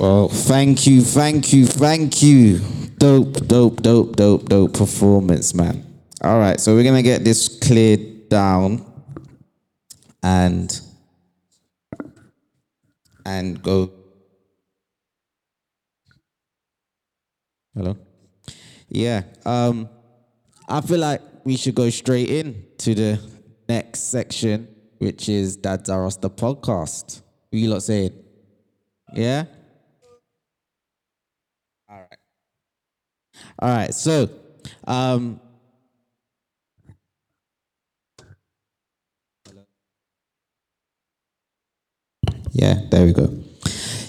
Well, thank you, thank you, thank you. Dope, dope, dope, dope, dope performance, man. All right, so we're gonna get this cleared down and and go. Hello. Yeah. Um, I feel like we should go straight in to the next section, which is Dad's Are Us the podcast. What you lot saying? Yeah. All right. All right. So, um, yeah, there we go.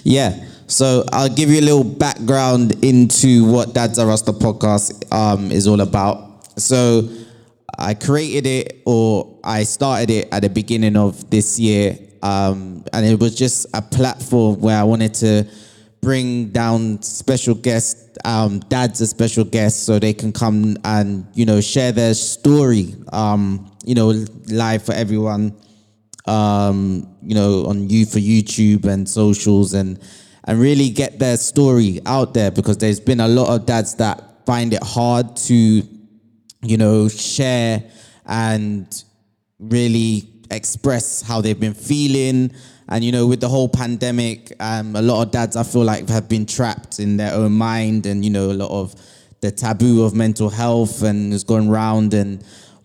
Yeah. So I'll give you a little background into what Dad's the podcast um, is all about. So I created it or I started it at the beginning of this year. Um, and it was just a platform where I wanted to bring down special guests, um, dads are special guests, so they can come and, you know, share their story, um, you know, live for everyone, um, you know, on you for YouTube and socials and, and really get their story out there because there's been a lot of dads that find it hard to, you know, share and really express how they've been feeling. And you know, with the whole pandemic, um, a lot of dads I feel like have been trapped in their own mind, and you know, a lot of the taboo of mental health and has gone round and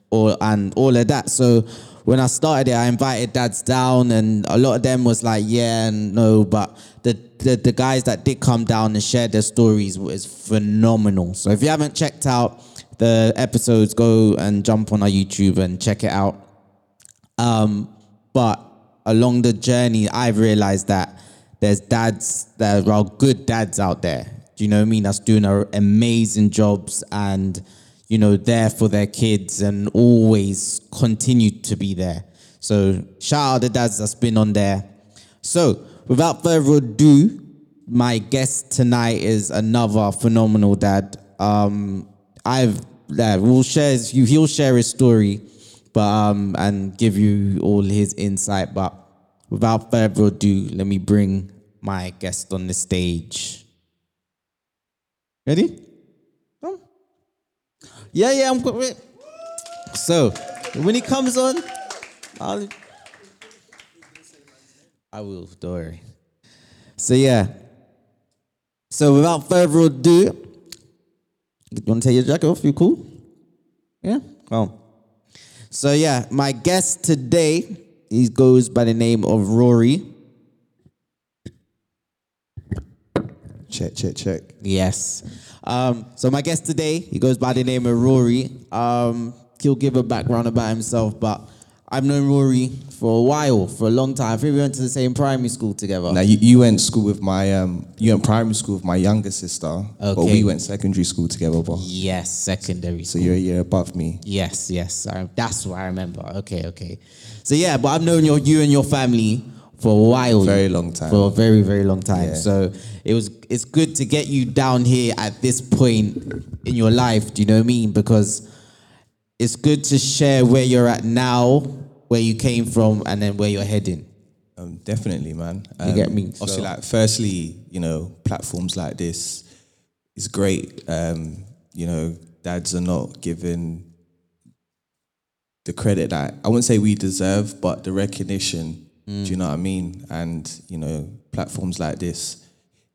all and all of that. So when I started it, I invited dads down, and a lot of them was like, "Yeah, and no," but the the, the guys that did come down and share their stories was phenomenal. So if you haven't checked out the episodes, go and jump on our YouTube and check it out. Um, but along the journey, I've realized that there's dads that are good dads out there. Do you know what I mean? That's doing amazing jobs and you know there for their kids and always continue to be there. So shout out the dads that's been on there. So without further ado, my guest tonight is another phenomenal dad. Um, I've uh, will share he'll share his story but um, and give you all his insight. But without further ado, let me bring my guest on the stage. Ready? Oh. Yeah, yeah, I'm. So when he comes on, I'll I will, don't worry. So yeah. So without further ado, you want to take your jacket off? You cool? Yeah? Oh. So yeah, my guest today, he goes by the name of Rory. Check, check, check. Yes. Um, so my guest today, he goes by the name of Rory. Um, he'll give a background about himself, but I've known Rory for a while, for a long time. I think we went to the same primary school together. Now you, you went school with my um you went primary school with my younger sister, but Okay. we went secondary school together. But Yes, secondary so school. you're a year above me. Yes, yes. I, that's what I remember. Okay, okay. So yeah, but I've known your, you and your family for a while. Very long time. For a very, very long time. Yeah. So it was it's good to get you down here at this point in your life, do you know what I mean? Because it's good to share where you're at now, where you came from, and then where you're heading. Um, definitely, man. Um, You get me? Obviously, So- like firstly, you know, platforms like this is great. Um, you know, dads are not given the credit that I wouldn't say we deserve, but the recognition. Mm. Do you know what I mean? And you know, platforms like this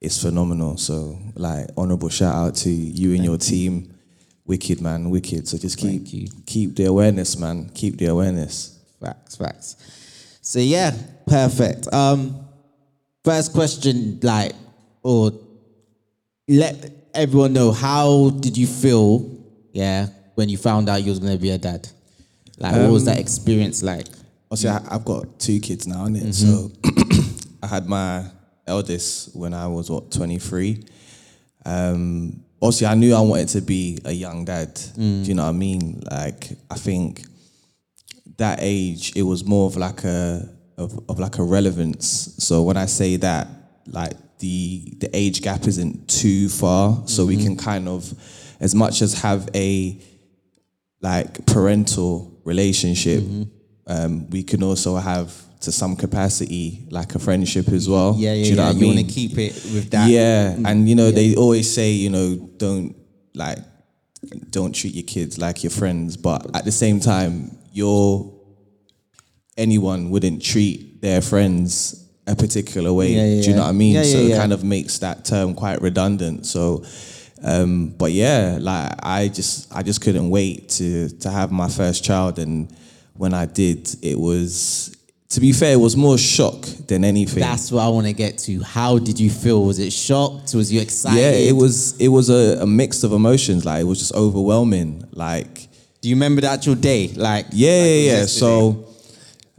is phenomenal. So, like, honorable shout out to you and your team. Wicked man, wicked. So just keep keep the awareness, man. Keep the awareness. Facts, facts. So yeah, perfect. Um, first question, like, or let everyone know how did you feel, yeah, when you found out you was gonna be a dad? Like, what was that experience like? Obviously, I, I've got two kids now, innit? So Mm-hmm. I had my eldest when I was what twenty three. Um, obviously, I knew I wanted to be a young dad. Mm. Do you know what I mean? Like, I think that age, it was more of like a of, of like a relevance. So when I say that, like the the age gap isn't too far, so we can kind of, as much as have a like parental relationship, um, we can also have to some capacity, like a friendship as well. Yeah, yeah, Do you know yeah. what I you want to keep it with that. Yeah, and you know they always say you know don't like don't treat your kids like your friends, but at the same time, your anyone wouldn't treat their friends a particular way. Yeah, yeah, Do you know yeah. what I mean? Yeah, so yeah, it kind of makes that term quite redundant. So. Um, but yeah, like I just I just couldn't wait to to have my first child, and when I did, it was to be fair, it was more shock than anything. That's what I want to get to. How did you feel? Was it shocked? Was you excited? Yeah, it was it was a, a mix of emotions. Like it was just overwhelming. Like Do you remember the actual day? Like yeah, like yeah, yeah. So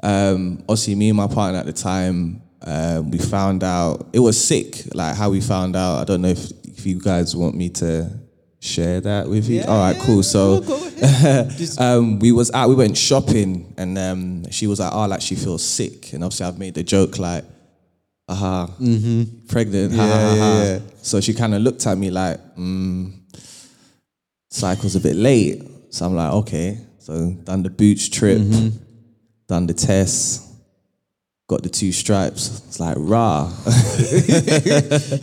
um, obviously, me and my partner at the time, um, we found out it was sick. Like how we found out. I don't know if if you guys want me to share that with you. All right, cool. So um, we was out. We went shopping, and um, she was like, "Oh, like she feels sick," and obviously I've made the joke like. Aha, pregnant. ha, ha, ha, ha. So she kind of looked at me like, mm, cycle's a bit late. So I'm like, okay. So done the Boots trip, done the test, got the two stripes. It's like rah,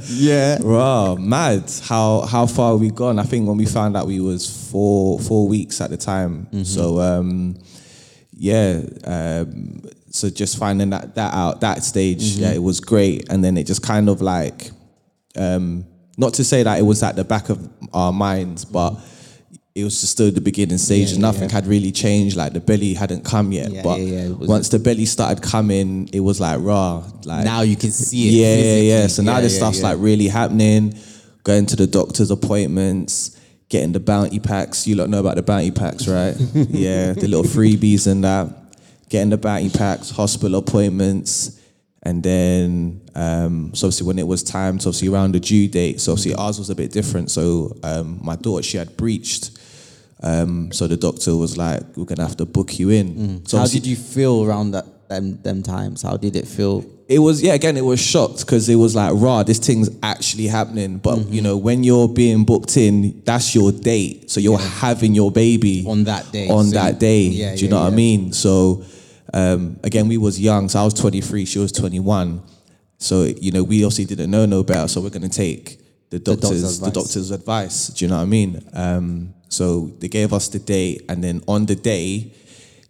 yeah. rah, mad. How how far we gone? I think when we found out we was four four weeks at the time. So um, yeah. Um, so just finding that that out that stage, yeah, it was great. And then it just kind of like um, not to say that it was at the back of our minds, but it was just still the beginning stage. Yeah, and Nothing yeah. had really changed. Like the belly hadn't come yet, Yeah, but yeah, yeah, it was- once the belly started coming, it was like raw. Like Now you can see it. yeah, yeah, physically. yeah. So now this stuff's like really happening. Going to the doctor's appointments, getting the bounty packs. You lot know about the bounty packs, right? yeah, the little freebies and that. Getting the bounty packs, hospital appointments, and then um, so obviously when it was time, so obviously around the due date. So obviously ours was a bit different. So um, my daughter she had breached. Um, so the doctor was like, "We're gonna have to book you in." So How did you feel around that them them times? How did it feel? it was yeah again it was shocked because it was like raw this thing's actually happening but Mm-hmm. you know when you're being booked in that's your date so you're having your baby On that day, on so that day yeah, do you yeah, know what i mean so um, again we was young so i was 23 she was 21 so you know we obviously didn't know no better so we're going to take the doctor's doctor's the advice. doctor's advice. Do you know what i mean? Um, so they gave us the date and then on the day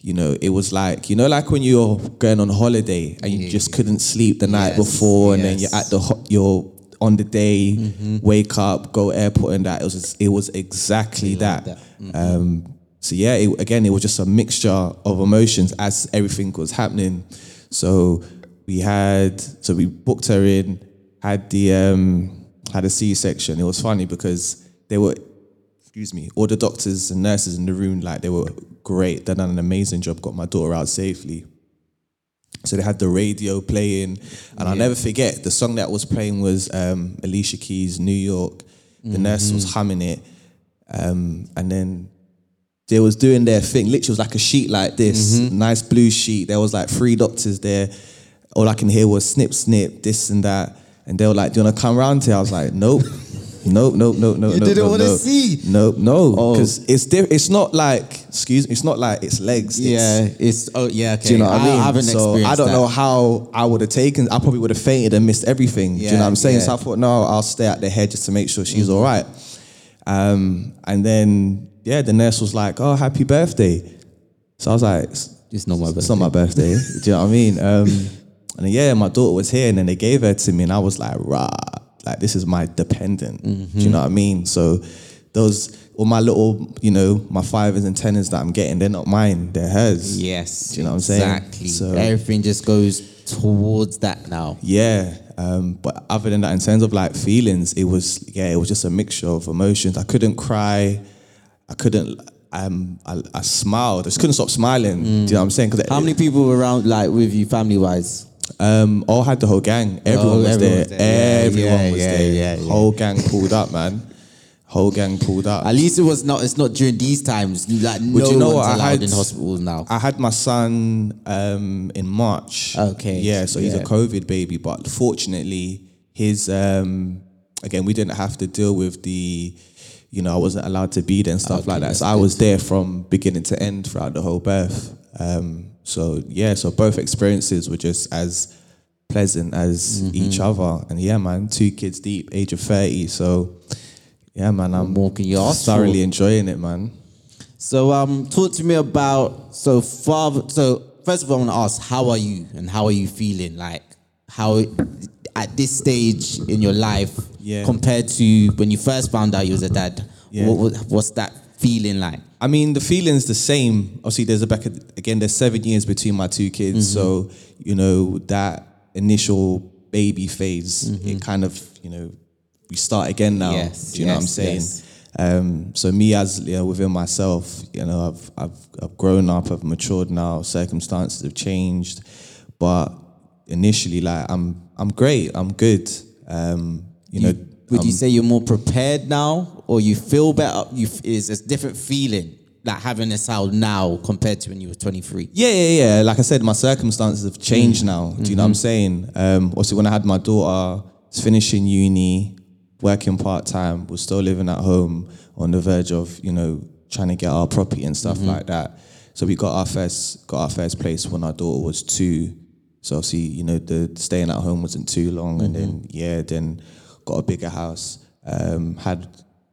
you know, it was like, you know, like when you're going on holiday and you just couldn't sleep the night Yes, before, and then you're at the ho- you're on the day, wake up, go airport, and that it was it was exactly that. that. Um, so yeah, it, again, it was just a mixture of emotions as everything was happening. So we had, so we booked her in, had the um, had a C section. It was funny because they were excuse me, all the doctors and nurses in the room, like they were great. They done an amazing job, got my daughter out safely. So they had the radio playing, and I'll never forget the song that was playing was um, Alicia Keys' "New York." The nurse was humming it, um, and then they was doing their thing. Literally, it was like a sheet like this, nice blue sheet. There was like three doctors there. All I can hear was snip, snip, this and that. And they were like, "Do you want to come round here?" I was like, "Nope." Nope, nope, nope, nope. You nope, didn't nope, wanna nope. see? Nope, no, Oh. because it's di- It's not like, excuse me, it's not like it's legs. It's, Yeah, it's oh yeah. Okay. do you know what I, mean? I haven't so I don't that. know how I would have taken. I probably would have fainted and missed everything. do you know what I'm saying? So. I thought, no, I'll stay at the head just to make sure she's Mm-hmm. all right. Um, and then yeah, the nurse was like, "Oh, happy birthday." So I was like, "It's not my birthday. it's not my birthday." do you know what I mean? Um, and then, yeah, my daughter was here, and then they gave her to me, and I was like, "Rah!" Like this is my dependent. Do Mm-hmm. you know what I mean? So those all my little, you know, my fivers and tenners that I'm getting, they're not mine. They're hers. Yes. Do you know what I'm saying? Exactly. So- Everything just goes towards that now. Yeah. Um, but other than that, in terms of like feelings, it was yeah, it was just a mixture of emotions. I couldn't cry. I couldn't. Um, I, I smiled. I just couldn't stop smiling. Do you know what I'm saying? Because How many people were around like with you family wise? Um, all had the whole gang. Everyone, Oh, was, everyone there. was there. Yeah, Everyone yeah, was yeah, there. yeah, yeah. Whole gang pulled up, man. Whole gang pulled up. At least it was not. It's not during these times. Like no you know one's what? I allowed had- in hospitals now. I had my son um, in March. Okay. Yeah, so he's Yeah. a COVID baby, but fortunately, his um, again, we didn't have to deal with the, you know, I wasn't allowed to be there and stuff Okay, like that. So I was there from beginning to end throughout the whole birth. Um, so yeah, so both experiences were just as pleasant as Mm-hmm. each other. And yeah, man, two kids deep, age of thirty. So yeah, man, I'm walking can you ask for? thoroughly enjoying it, man. So um, talk to me about so father. So first of all, I want to ask, how are you and how are you feeling? Like how at this stage in your life, Yeah. compared to when you first found out you was a dad. Yeah. What, what, what's that feeling like? I mean, the feeling's the same. Obviously, there's a back again. There's seven years between my two kids, Mm-hmm. so you know that initial baby phase. Mm-hmm. It kind of you know we start again now. Yes, Do you know what I'm saying? yes. Um, so me as you know, within myself, you know, I've I've I've grown up. I've matured now. Circumstances have changed, but initially, like I'm I'm great. I'm good. Um, you, know, Would you say you're more prepared now, or you feel better? You f- is a different feeling like having a child now compared to when you were 23. Yeah, yeah, yeah. Like I said, my circumstances have changed now. Do you know what I'm saying? Um, also, when I had my daughter, was finishing uni, working part time, was still living at home on the verge of you know trying to get our property and stuff like that. So we got our first got our first place when our daughter was two. So obviously, you know, the staying at home wasn't too long, and then yeah, then got a bigger house. Um, had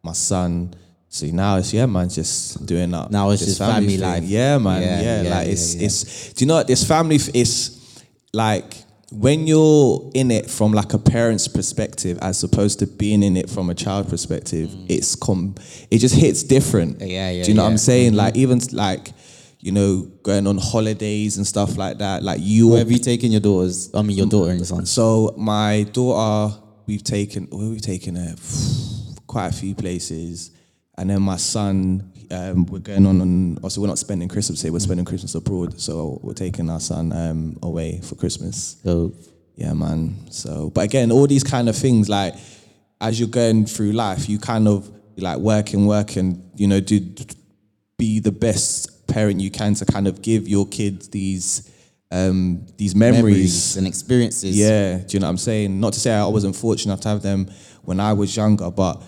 my son. See now it's yeah, man, just doing that. Now it's just family thing. life. Yeah, man. Yeah, Yeah, yeah, like yeah, it's it's. Do you know what this family? It's like when you're in it from like a parent's perspective, as opposed to being in it from a child perspective. It's com. It just hits different. Mm. Yeah, yeah, Do you know what yeah. Mm-hmm. I'm saying? Like even like. You know, going on holidays and stuff like that. Like you, Where have you taken your daughters? I mean, your daughter and your son. so my daughter, we've taken where we've taken her quite a few places, and then my son, um, we're going on. on also, we're not spending Christmas here. We're spending Christmas abroad, so we're taking our son um, away for Christmas. So Yeah, man. So, but again, all these kind of things, like as you're going through life, you kind of like work and work and you know do be the best parent you can to kind of give your kids these um these memories memories and experiences. yeah, do you know what I'm saying? Not to say I wasn't fortunate enough to have them when I was younger, but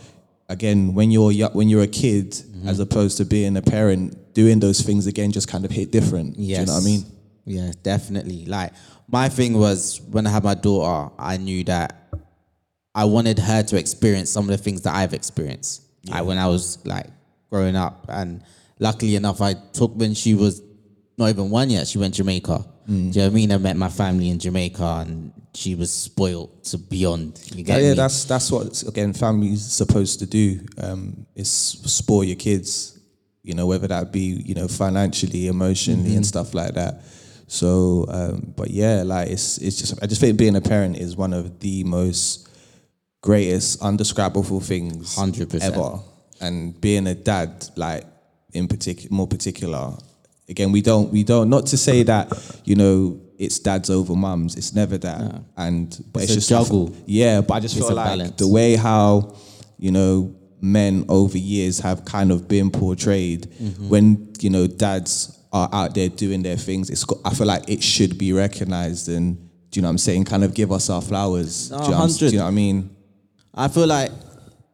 again, when you're yo- when you're a kid, Mm-hmm. as opposed to being a parent, doing those things again just kind of hit different. Do you know what I mean? Yeah, definitely. Like my thing was when I had my daughter, I knew that I wanted her to experience some of the things that I've experienced. Like when I was like growing up, and luckily enough, I took when she was not even one yet. She went to Jamaica. Do you know what I mean? I met my family in Jamaica, and she was spoiled to beyond. You get yeah, me? that's that's what again family's supposed to do. Um, is spoil your kids, you know, whether that be you know financially, emotionally, Mm-hmm. and stuff like that. So, um, but yeah, like it's it's just I just think being a parent is one of the most greatest undescribable things 100%. ever, and being a dad, like in particular, more particular. Again, we don't we don't not to say that you know it's dads over mums. It's never that, and but It's it's, a just juggle. yeah, but I just It's feel like balance. the way how you know men over years have kind of been portrayed Mm-hmm. when you know dads are out there doing their things. It's got, I feel like it should be recognized and do you know what I'm saying? Kind of give us our flowers. No, do, you know do you know what I mean? I feel like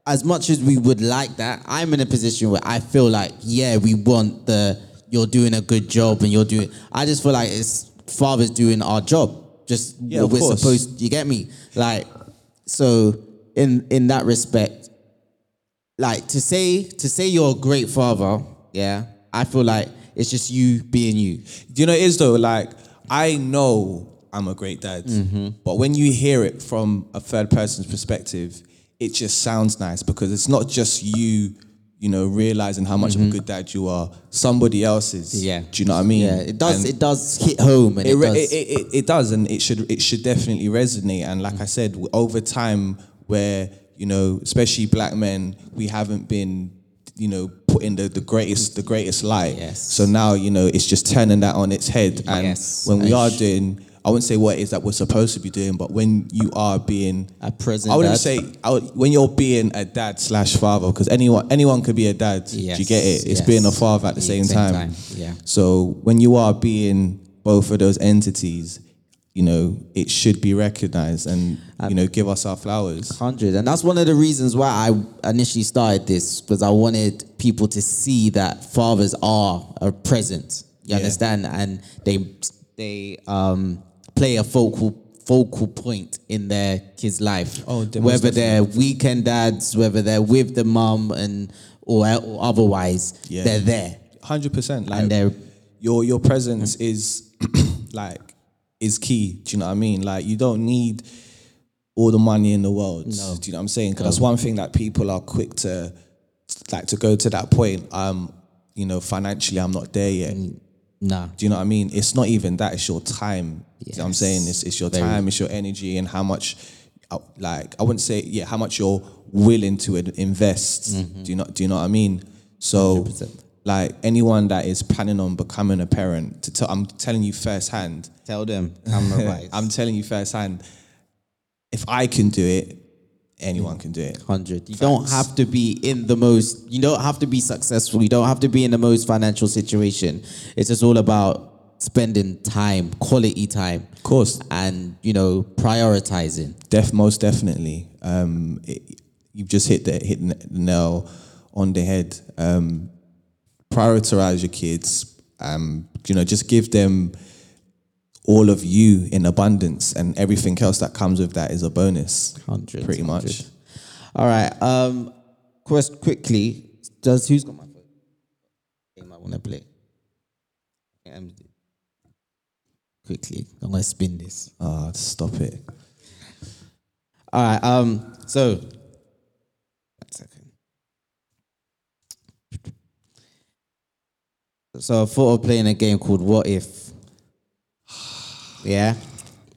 as much as we would like that, I'm in a position where I feel like, yeah, we want the you're doing a good job and you're doing I just feel like it's fathers doing our job. Just Yeah, what we're course. supposed you get me? Like so in in that respect, like to say to say you're a great father, yeah, I feel like it's just you being you. Do you know it is though? Like I know I'm a great dad, Mm-hmm. but when you hear it from a third person's perspective, it just sounds nice because it's not just you, you know, realizing how much of a good dad you are. Somebody else's. Mm-hmm. Yeah. Do you know what I mean? Yeah, it does And it does hit home and it, it, does it, it, it, does, and it should it should definitely resonate. And like I said, over time, where you know, especially black men, we haven't been, you know, put in the, the greatest the greatest light. Yes. So now you know it's just turning that on its head. And Yes. when we are doing, I wouldn't say what it is that we're supposed to be doing, but when you are being a present I wouldn't dad. say I would, when you're being a dad slash father because anyone anyone could be a dad. Do you get it? It's yes. being a father at the same, same time. time, yeah. So when you are being both of those entities, you know it should be recognized and you know give us our flowers. Hundred, and that's one of the reasons why I initially started this because I wanted people to see that fathers are a present. You understand? And they they um, play a focal focal point in their kid's life. Oh, whether they're weekend dads, whether they're with the mum and or, or otherwise, Yeah. they're there. Hundred percent. Like your your presence is like is key. Do you know what I mean? Like you don't need all the money in the world. No. Do you know what I'm saying? Because that's one thing that people are quick to like to go to that point. Um, you know, financially, I'm not there yet. Nah. Do you know what I mean? It's not even that. It's your time. Do you know what I'm saying? It's, it's your Very. time, it's your energy, and how much, uh, like, I wouldn't say, yeah, how much you're willing to in- invest. Do you know? Do you know what I mean? So, 100%. like, anyone that is planning on becoming a parent, to tell, I'm telling you firsthand. Tell them camera wise. I'm telling you firsthand. If I can do it, anyone can do it. hundred. You don't have to be in the most. You don't have to be successful. You don't have to be in the most financial situation. It's just all about spending time, quality time, Of course, and you know prioritizing. Def, most definitely. Um, it, you've just hit the hit the nail on the head. Um, prioritize your kids. Um, you know, just give them all of you in abundance, and everything else that comes with that is a bonus. Hundred, pretty much. All right. Um, quest quickly. Does who's got my phone? Game I want to play. Um, quickly, I'm gonna spin this. Ah, stop it. All right. Um. So, one second. So I thought of playing a game called What If. Yeah.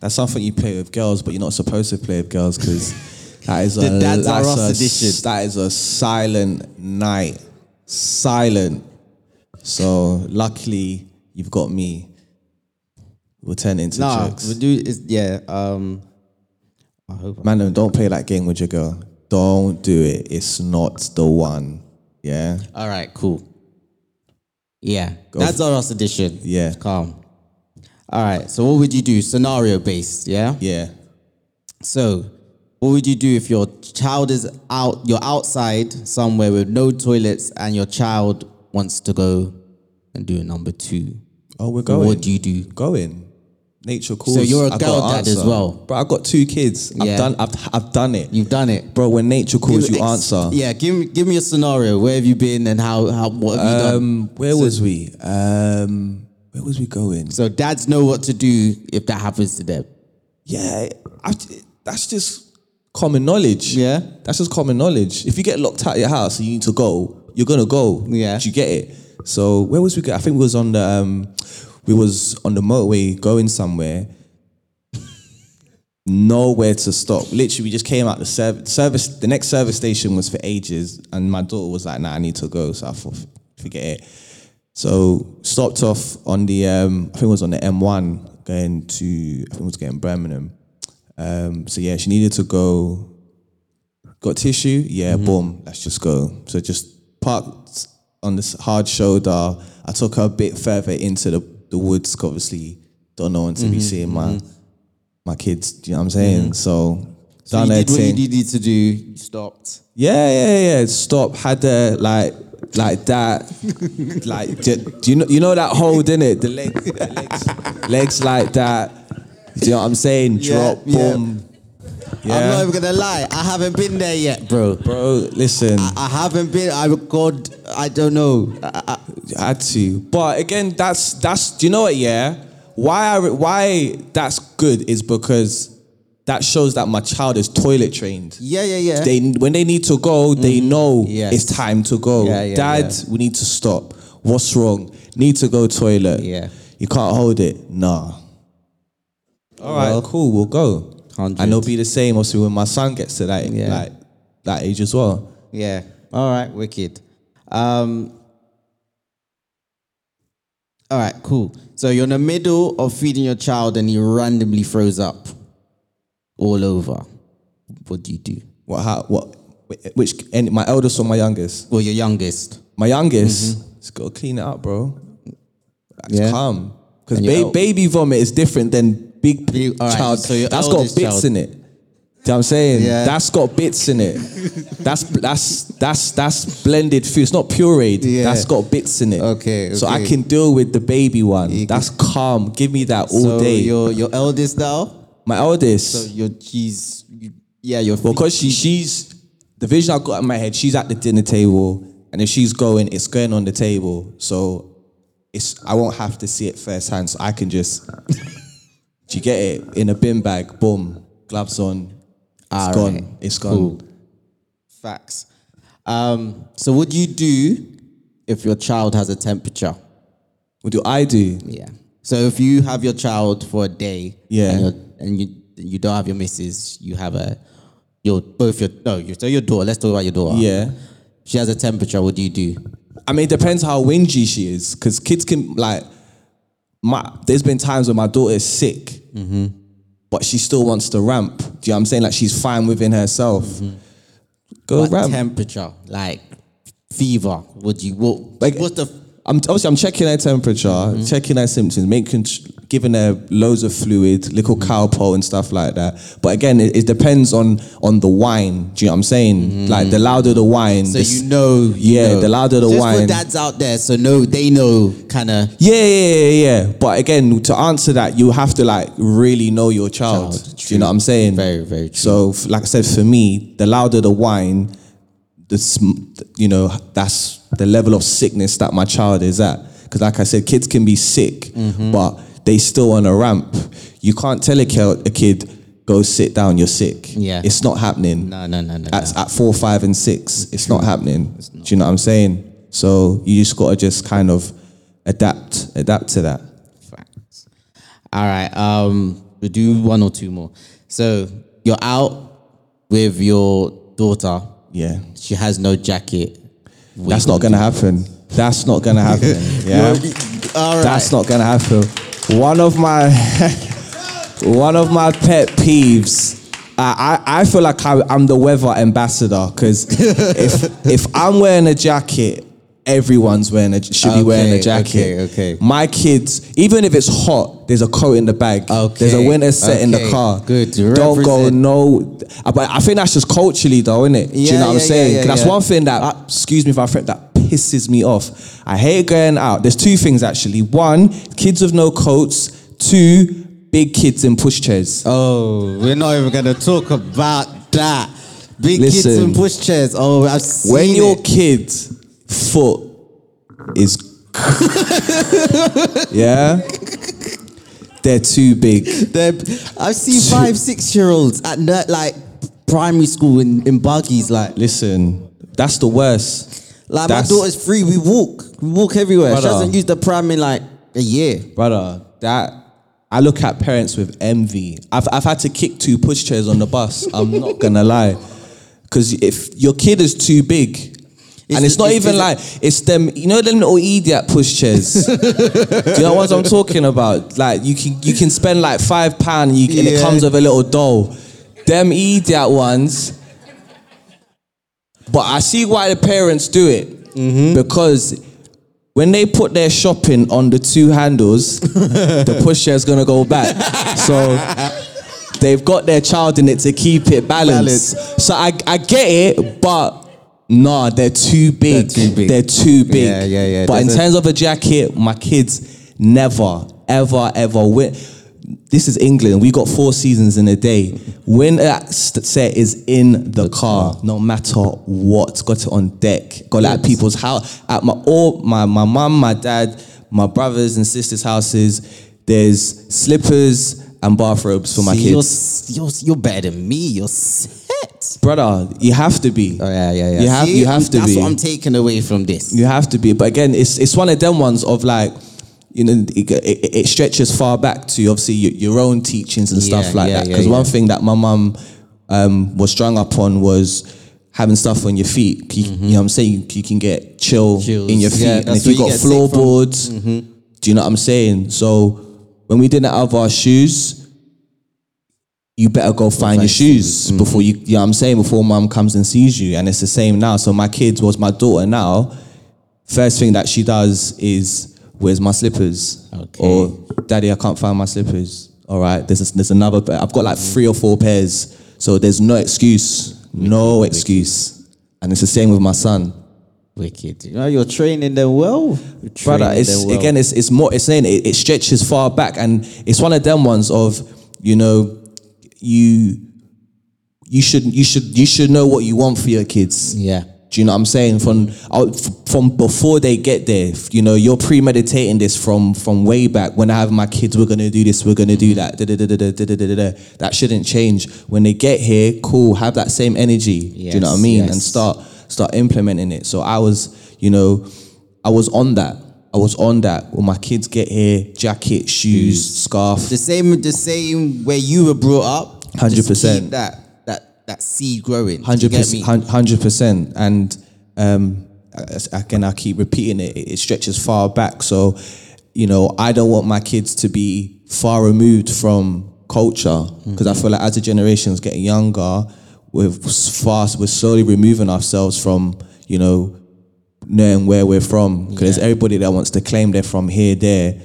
That's something you play with girls, but you're not supposed to play with girls because that is a The Dads that's Us a- edition. That is a silent night, silent. So luckily, you've got me. We'll turn it into Nah. jokes. We do. Is yeah. Um. I hope. Man, don't play that game with your girl. Don't do it. It's not the one. Yeah. All right. Cool. Yeah. That's our us edition. Yeah. Calm. All right. So what would you do? Scenario based. Yeah. Yeah. So, what would you do if your child is out, you're outside somewhere with no toilets and your child wants to go and do a number two? Oh, we're going. What do you do? Going. Nature calls. So you're a I girl dad as well? Bro, I've got two kids. Yeah. I've done. I've, I've done it. You've done it. Bro, when nature calls, you Ex- answer. Yeah, give me give me a scenario. Where have you been and how how what have you done? Um, where was we? Um, where was we going? So dads know what to do if that happens to them. Yeah, I, that's just common knowledge. Yeah. that's just common knowledge. If you get locked out of your house and you need to go, you're gonna go. Yeah. Do you get it? So where was we? Go? I think we was on the um, we was on the motorway going somewhere. Nowhere to stop. Literally, we just came out the serv- service. The next service station was for ages, and my daughter was like, "Nah, I need to go." So I thought, forget it. So stopped off on the um, I think it was on the M1 going to I think it was getting Birmingham. Um, so yeah, she needed to go. Got tissue? Yeah, boom. Let's just go. So just parked on this hard shoulder. I took her a bit further into the, the woods. Obviously, don't know when to be seeing my my kids. Do you know what I'm saying? So, So done you did what you needed to do. You stopped. Yeah, yeah, yeah. Stop. Had the like, like that. like, do, do you know? You know that hold in it. The legs, the legs, legs like that. Do you know what I'm saying? Yeah, Drop, yeah. boom. I'm not even gonna lie. I haven't been there yet, bro. bro. Listen, I haven't been. I God. I don't know. I, I, I had to. But again, that's that's. Do you know what? Yeah. Why I why that's good is because that shows that my child is toilet trained. yeah, yeah, yeah. They when they need to go, they know Yes. it's time to go. Yeah, yeah, Dad, yeah. we need to stop. What's wrong? Need to go toilet. Yeah. You can't hold it. Nah. All right, Well, cool. We'll go. 100. And it'll be the same. Obviously, when my son gets to that Yeah. like that age as well. Yeah. All right. Wicked. Um. All right. Cool. So you're in the middle of feeding your child, and he randomly throws up all over. What do you do? What? How? What? Which? Any, my eldest or my youngest? Well, your youngest. My youngest. Just gotta clean it up, bro. Mm-hmm. Yeah. calm. Because ba- el- baby vomit is different than big all right, child. so your That's got bits child- in it. you know what I'm saying? Yeah. That's got bits in it. That's that's that's that's blended food. It's not pureed. Yeah. That's got bits in it. Okay, So I can deal with the baby one. That's calm. Give me that all so day. your your eldest now. My eldest. So your she's you- yeah your Well, because she, she's the vision I've got in my head, she's at the dinner table, and if she's going, it's going on the table. So it's I won't have to see it firsthand, so I can just do you get it in a bin bag, boom, gloves on, it's All gone, right. it's gone. Cool. Facts. Um, so what do you do if your child has a temperature? What do I do? Yeah. So if you have your child for a day, Yeah. And, you you don't have your missus, you have a your both your no, you so your daughter. Let's talk about your daughter. Yeah. She has a temperature. What do you do? I mean, it depends how whingy she is, because kids can like. My there's been times when my daughter is sick, mm-hmm. but she still wants to ramp. Do you know what I'm saying? Like she's fine within herself. Mm-hmm. Go what ramp. temperature? Like fever? Would you what? Like- what's the I'm obviously I'm checking their temperature, mm-hmm. checking their symptoms, making giving her loads of fluid, little mm-hmm. cow Calpol and stuff like that. But again, it, it depends on on the whine. Do you know what I'm saying? Mm-hmm. Like the louder the whine, so the you know? you yeah, know. the louder the Just whine. dads out there, so no, they know kind of. Yeah, yeah, yeah, yeah. But again, to answer that, you have to like really know your child. Child, Do you know what I'm saying? Very, very true. So, like I said, for me, the louder the whine, the sm- you know that's the level of sickness that my child is at. Because, like I said, kids can be sick, Mm-hmm. but they still on a ramp. You can't tell a kid, go sit down. You're sick. Yeah. it's not happening. No, no, no, no. At, at four, five, and six, it's not happening. It's not. Do you know what I'm saying? So you just gotta just kind of adapt, adapt to that. Facts. All right. Um, we'll do one or two more. So you're out with your daughter. Yeah, She has no jacket. That's not gonna happen. That's not gonna happen. Yeah, All right. that's not gonna happen. One of my, one of my pet peeves. I, I I feel like I, I'm the weather ambassador because if if I'm wearing a jacket, everyone's wearing a should be wearing a Okay, jacket. okay, okay. My kids, even if it's hot, there's a coat in the bag. Okay, There's a winter set in the okay, car. good. Don't go Represent. no. uh, But I think that's just culturally though, isn't it? Do you Yeah, know what I'm yeah, saying? yeah, 'Cause that's yeah. one thing that, excuse me if I friend, that pisses me off. I hate going out. There's two things actually. One, kids with no coats. Two, big kids in pushchairs. Oh, we're not even gonna talk about that. Big kids Listen. and pushchairs. Oh, I've seen when your it. kid's foot is yeah they're too big They're, I've seen five, six year olds at ner- like primary school in, in buggies. Like, listen that's the worst like That's- my daughter's free. We walk, we walk everywhere. She Brother. hasn't used the pram in like a year. brother that i look at parents with envy i've, I've had to kick two pushchairs on the bus i'm not gonna lie because if your kid is too big and it's not is- even is it- like it's them, you know them little idiot pushchairs. Do you know what I'm talking about? Like you can you can spend like five pound and, you, and it comes with a little doll. Them idiot ones. But I see why the parents do it Mm-hmm. because when they put their shopping on the two handles, the pushchair's gonna go back. So they've got their child in it to keep it balanced. So I, I get it, but nah, they're too big. They're too big. They're too big. Yeah, yeah, yeah. But in There's terms of a jacket, my kids never, ever, ever win. This is England. We got four seasons in a day. When that set is in the, car, no matter what, got it on deck. Got it at people's house, at my all my my mum, my dad, my brothers and sisters' houses. There's slippers and bathrobes for my See, you're, kids. you're, you're better than me. You're set. Brother, you have to be. Oh yeah, yeah, yeah. You have See, you have I'm- to That's be. what I'm taking away from this. You have to be. But again, it's it's one of them ones of like, you know, it, it, it stretches far back to obviously your, your own teachings and stuff like yeah, that. yeah, Because one thing that my mum um, was strung up on was having stuff on your feet. You, you know what I'm saying? You, you can get chill Chills. in your feet. Yeah, and if you where you got get sick from. floorboards, do you know what I'm saying? So when we didn't have our shoes, you better go find your shoes mm. before you, you know what I'm saying, before mom comes and sees you. And it's the same now. So my kids was my daughter now. First thing that she does is, where's my slippers? Okay. Or, daddy, I can't find my slippers. All right, there's, there's another pair. I've got like mm. three or four pairs. So there's no excuse, no excuse, and it's the same with my son. Wicked. You know, you're training them well. You're brother. It's well. again, it's it's more. It's saying it, it stretches far back, and it's one of them ones of you know, you you should you should you should know what you want for your kids. Yeah. Do you know what I'm saying? From oh, from before they get there, you know, you're premeditating this from from way back. When I have my kids, we're gonna do this, we're gonna do that. Da, da, da, da, da, da, da, da. That shouldn't change. When they get here, cool, have that same energy. Yes, do you know what I mean? Yes. And start start implementing it. So I was, you know, I was on that. I was on that. When my kids get here, jacket, shoes, scarf. The same, the same way you were brought up. 100%. Just keep That that that seed growing. Hundred get percent, hundred percent, and um, again, I keep repeating it. It stretches far back, so you know, I don't want my kids to be far removed from culture because I feel like as the generations getting younger, we're fast, we're slowly removing ourselves from you know knowing where we're from because everybody that wants to claim they're from here, there,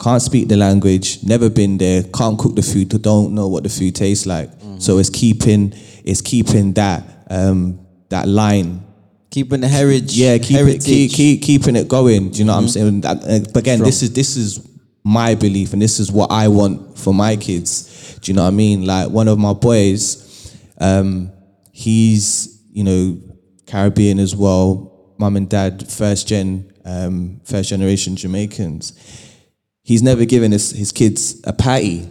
can't speak the language, never been there, can't cook the food, don't know what the food tastes like. So it's keeping it's keeping that um, that line. Keeping the heritage. Yeah, keep it, keep, keep keeping it going. Do you know what I'm saying? That, uh, but again, this is this is my belief, and this is what I want for my kids. Do you know what I mean? Like one of my boys, um, he's you know Caribbean as well. Mum and dad, first gen, um, first generation Jamaicans. He's never given his, his kids a patty.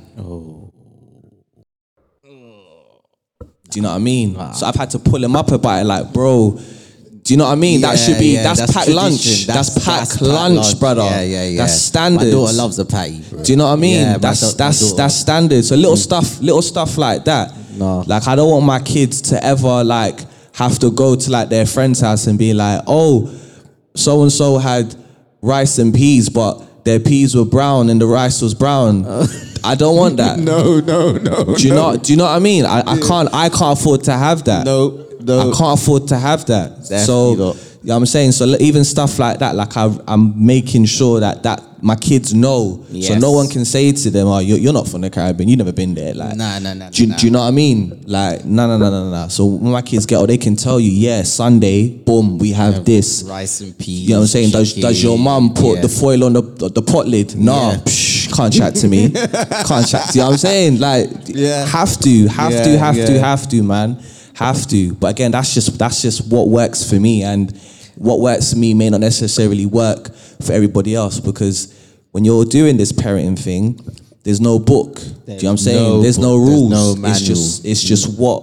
Do you know what I mean? So I've had to pull him up about it, like, bro. Do you know what I mean? that should be yeah, that's, packed lunch. tradition. That's, packed packed lunch, brother. Yeah, yeah, yeah. That's standard. My daughter loves a patty, bro. Do you know what I mean? Yeah, that's da- that's that's standard. So little stuff, little stuff like that. No. Like I don't want my kids to ever like have to go to like their friend's house and be like, oh, so and so had rice and peas, but their peas were brown and the rice was brown. Uh. I don't want that. No, no, no. Do you know? Do you know what I mean? I, I can't. I can't afford to have that. No, no. I can't afford to have that. so, Definitely not. you know what I'm saying? So even stuff like that, like I, I'm making sure that that my kids know, so no one can say to them, "Oh, you're, you're not from the Caribbean. You've never been there." Like, Nah, nah, nah, Do, you- nah, do you know what I mean? Like, no, no, no, no, no. So when my kids get, out, they can tell you, yeah, Sunday, boom, we have this. Rice and peas. You know what I'm saying? Does, does your mum put Yeah. the foil on the the pot lid? No, Yeah. psh, can't chat to me. can't chat to you. know what I'm saying? Like, Yeah. have to, have to, Yeah, have to, have to, man, have to. But again, that's just that's just what works for me, and what works for me may not necessarily work for everybody else because when you're doing this parenting thing, there's no book. Do you know what I'm saying? no there's no book, there's rules. no it's just it's just what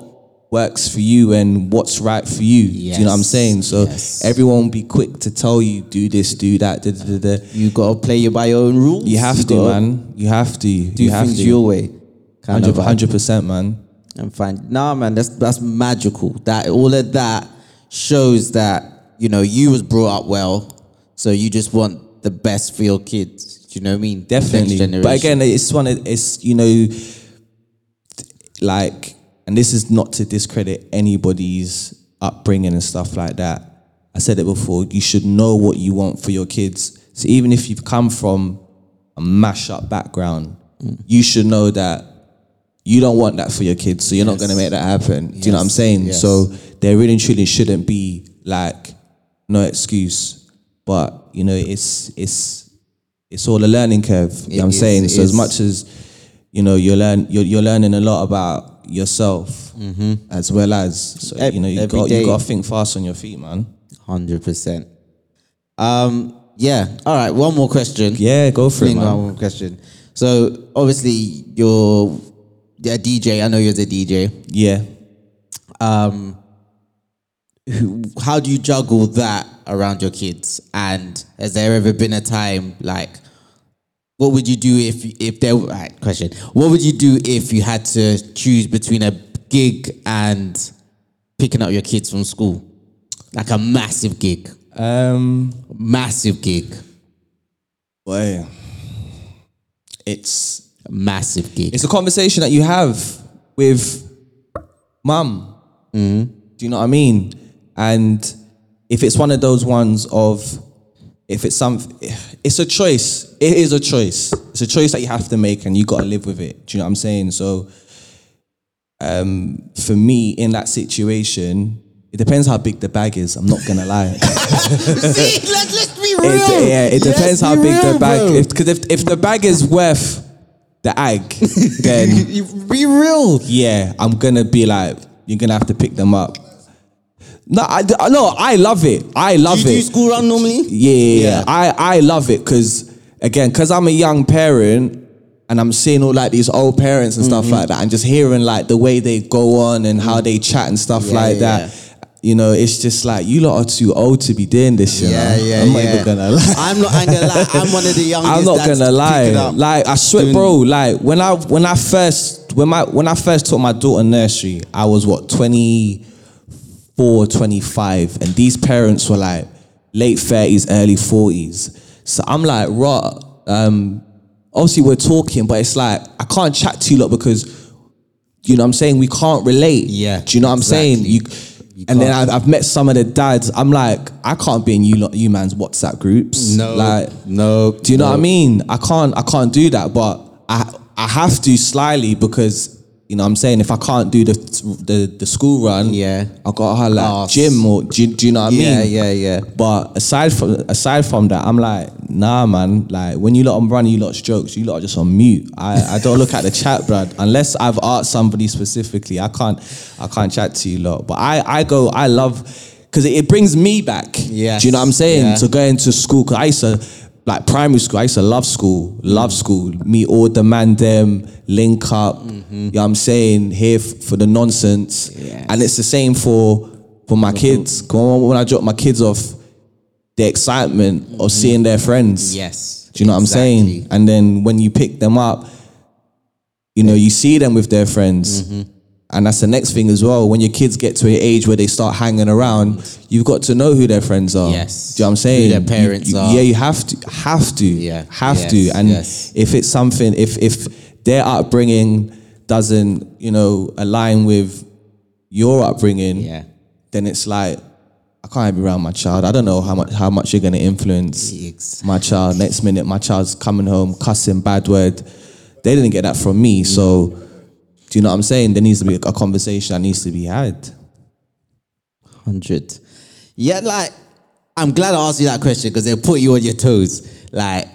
works for you and what's right for you. Do you know what I'm saying? So yes. everyone will be quick to tell you do this, do that, da, da, da, da. You gotta play by your own rules. You have to, gotta man. You have to. Do you have things to. your way. Hundred percent, man. I'm fine. nah man that's that's magical that all of that shows that you know you was brought up well so you just want the best for your kids do you know what i mean Definitely. But again, it's one. Of, it's you know, like, and this is not to discredit anybody's upbringing and stuff like that. I said it before. You should know what you want for your kids. So even if you've come from a mash up background, mm. you should know that you don't want that for your kids. So you're not going to make that happen. Do you know what I'm saying? Yes. So there really and truly shouldn't be like no excuse. But you know, it's it's it's all a learning curve. You know what I'm is, saying? So as much as you know, you're learn you're, you're learning a lot about yourself as well as so you know you got day. you got to think fast on your feet, man. 100% um yeah all right one more question Yeah, go for it, man. one more question so obviously you're a dj i know you're the dj Yeah. um, who, how do you juggle that around your kids? And has there ever been a time like, what would you do if if there? Right, question: What would you do if you had to choose between a gig and picking up your kids from school, like a massive gig, Um. massive gig, Boy, it's a massive gig? it's a conversation that you have with mum. Mm-hmm. Do you know what I mean? And if it's one of those ones of, if it's some, it's a choice. It is a choice. It's a choice that you have to make, and you got to live with it. Do you know what I'm saying? So, um, for me in that situation, it depends how big the bag is. I'm not gonna lie. See, let, let's be real. It, yeah, it Let's depends how big real, the bag. Because if, if the bag is worth the egg, then be real. yeah, I'm gonna be like, you're gonna have to pick them up. No, I no, I love it. I love it. Do you it. do school run normally? Yeah, yeah, Yeah. I, I love it because again, because I'm a young parent and I'm seeing all like these old parents and Mm-hmm. stuff like that, and just hearing like the way they go on and how they chat and stuff Yeah, like that. You know, it's just like you lot are too old to be doing this. You Yeah, know? yeah, I'm not yeah. even gonna lie. I'm not. I'm gonna lie. I'm one of the youngest. I'm not gonna lie. Like I swear, doing- bro. Like when I when I first when my when I first taught my daughter nursery, I was what 24, 25, and these parents were like late thirties, early forties. So I'm like, right. Um, obviously we're talking, but it's like I can't chat to you lot because you know what I'm saying we can't relate. Yeah, Do you know what I'm saying? You, You and then. I've, I've met some of the dads. I'm like, I can't be in you lot, you man's WhatsApp groups. No, like no. do you know what I mean? I can't I can't do that, but I I have to slyly because you know what I'm saying if I can't do the the, the school run, Yeah. I got to like Oh, gym or do, you- do you know what I Yeah, mean? yeah, yeah. Yeah. But aside from aside from that, I'm like, nah, man. Like when you lot on running, you lot jokes, you lot are just on mute. I, I don't look at the chat, bruv. Unless I've asked somebody specifically, I can't I can't chat to you lot. But I I go, I love because it, it brings me back. Yes. Do you know what I'm saying? Yeah. To go into school, cause I used to like primary school. I used to love school, love school. Meet all the man them, link up. You know what I'm saying? Here f- for the nonsense, Yes. and it's the same for for my kids. On, when I drop my kids off, the excitement of seeing their friends. Yes. Do you know what I'm saying? And then when you pick them up, you know, you see them with their friends. Mm-hmm. And that's the next thing as well. When your kids get to an age where they start hanging around, you've got to know who their friends are. Yes. Do you know what I'm saying? Who their parents you- are. Yeah, you have to. Have to. Yeah. Have Yes, to. And yes. if it's something, if if their upbringing doesn't, you know, align with your upbringing, Yeah. then it's like I can't be around my child. I don't know how much how much you're gonna influence Ex- my child. Next minute, my child's coming home cussing bad word. They didn't get that from me. So, do you know what I'm saying? There needs to be a conversation that needs to be had. Hundred. Yeah, like I'm glad I asked you that question because they'll put you on your toes. Like,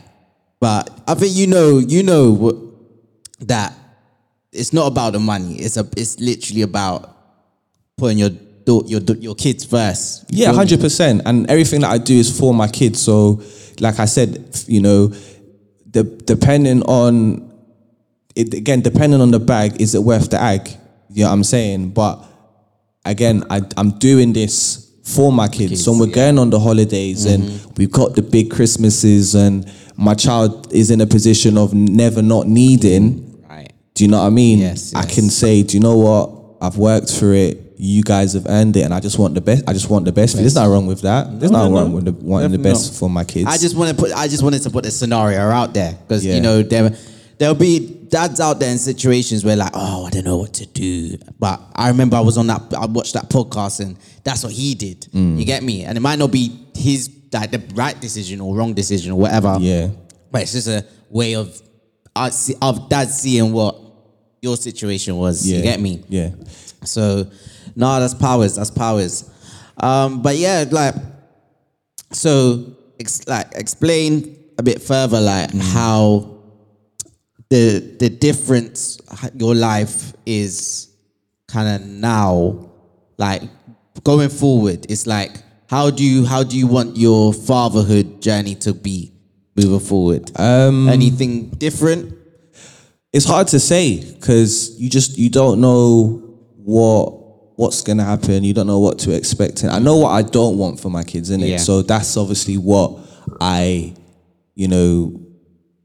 but I think you know, you know that it's not about the money. It's a, it's literally about putting your your your kids first. Yeah, hundred percent. And everything that I do is for my kids. So, like I said, you know, the, depending on it again, depending on the bag, is it worth the ag? You know what I'm saying? But again, I, I'm doing this for my kids. so we're going on the holidays and mm-hmm. we've got the big Christmases and my child is in a position of never not needing. Right. Do you know what I mean? Yes, yes. I can say, do you know what? I've worked for it. You guys have earned it, and I just want the best. I just want the best. for you. There's nothing wrong with that. There's No, nothing no, wrong with the, wanting the Definitely best for my kids. I just want to put. I just wanted to put the scenario out there because Yeah. you know there there'll be dads out there in situations where like, oh, I don't know what to do. But I remember I was on that. I watched that podcast and that's what he did. Mm. You get me? And it might not be his like the right decision or wrong decision or whatever. yeah, But it's just a way of us of dad seeing what your situation was. yeah. You get me? Yeah. So, no, that's powers. That's powers. Um, but yeah, like, so ex- like explain a bit further, like how the the difference your life is kind of now, like going forward. It's like how do you how do you want your fatherhood journey to be moving forward? Um, Anything different? it's hard to say because you just you don't know what what's gonna happen. You don't know what to expect. And I know what I don't want for my kids, innit? Yeah. So that's obviously what I, you know,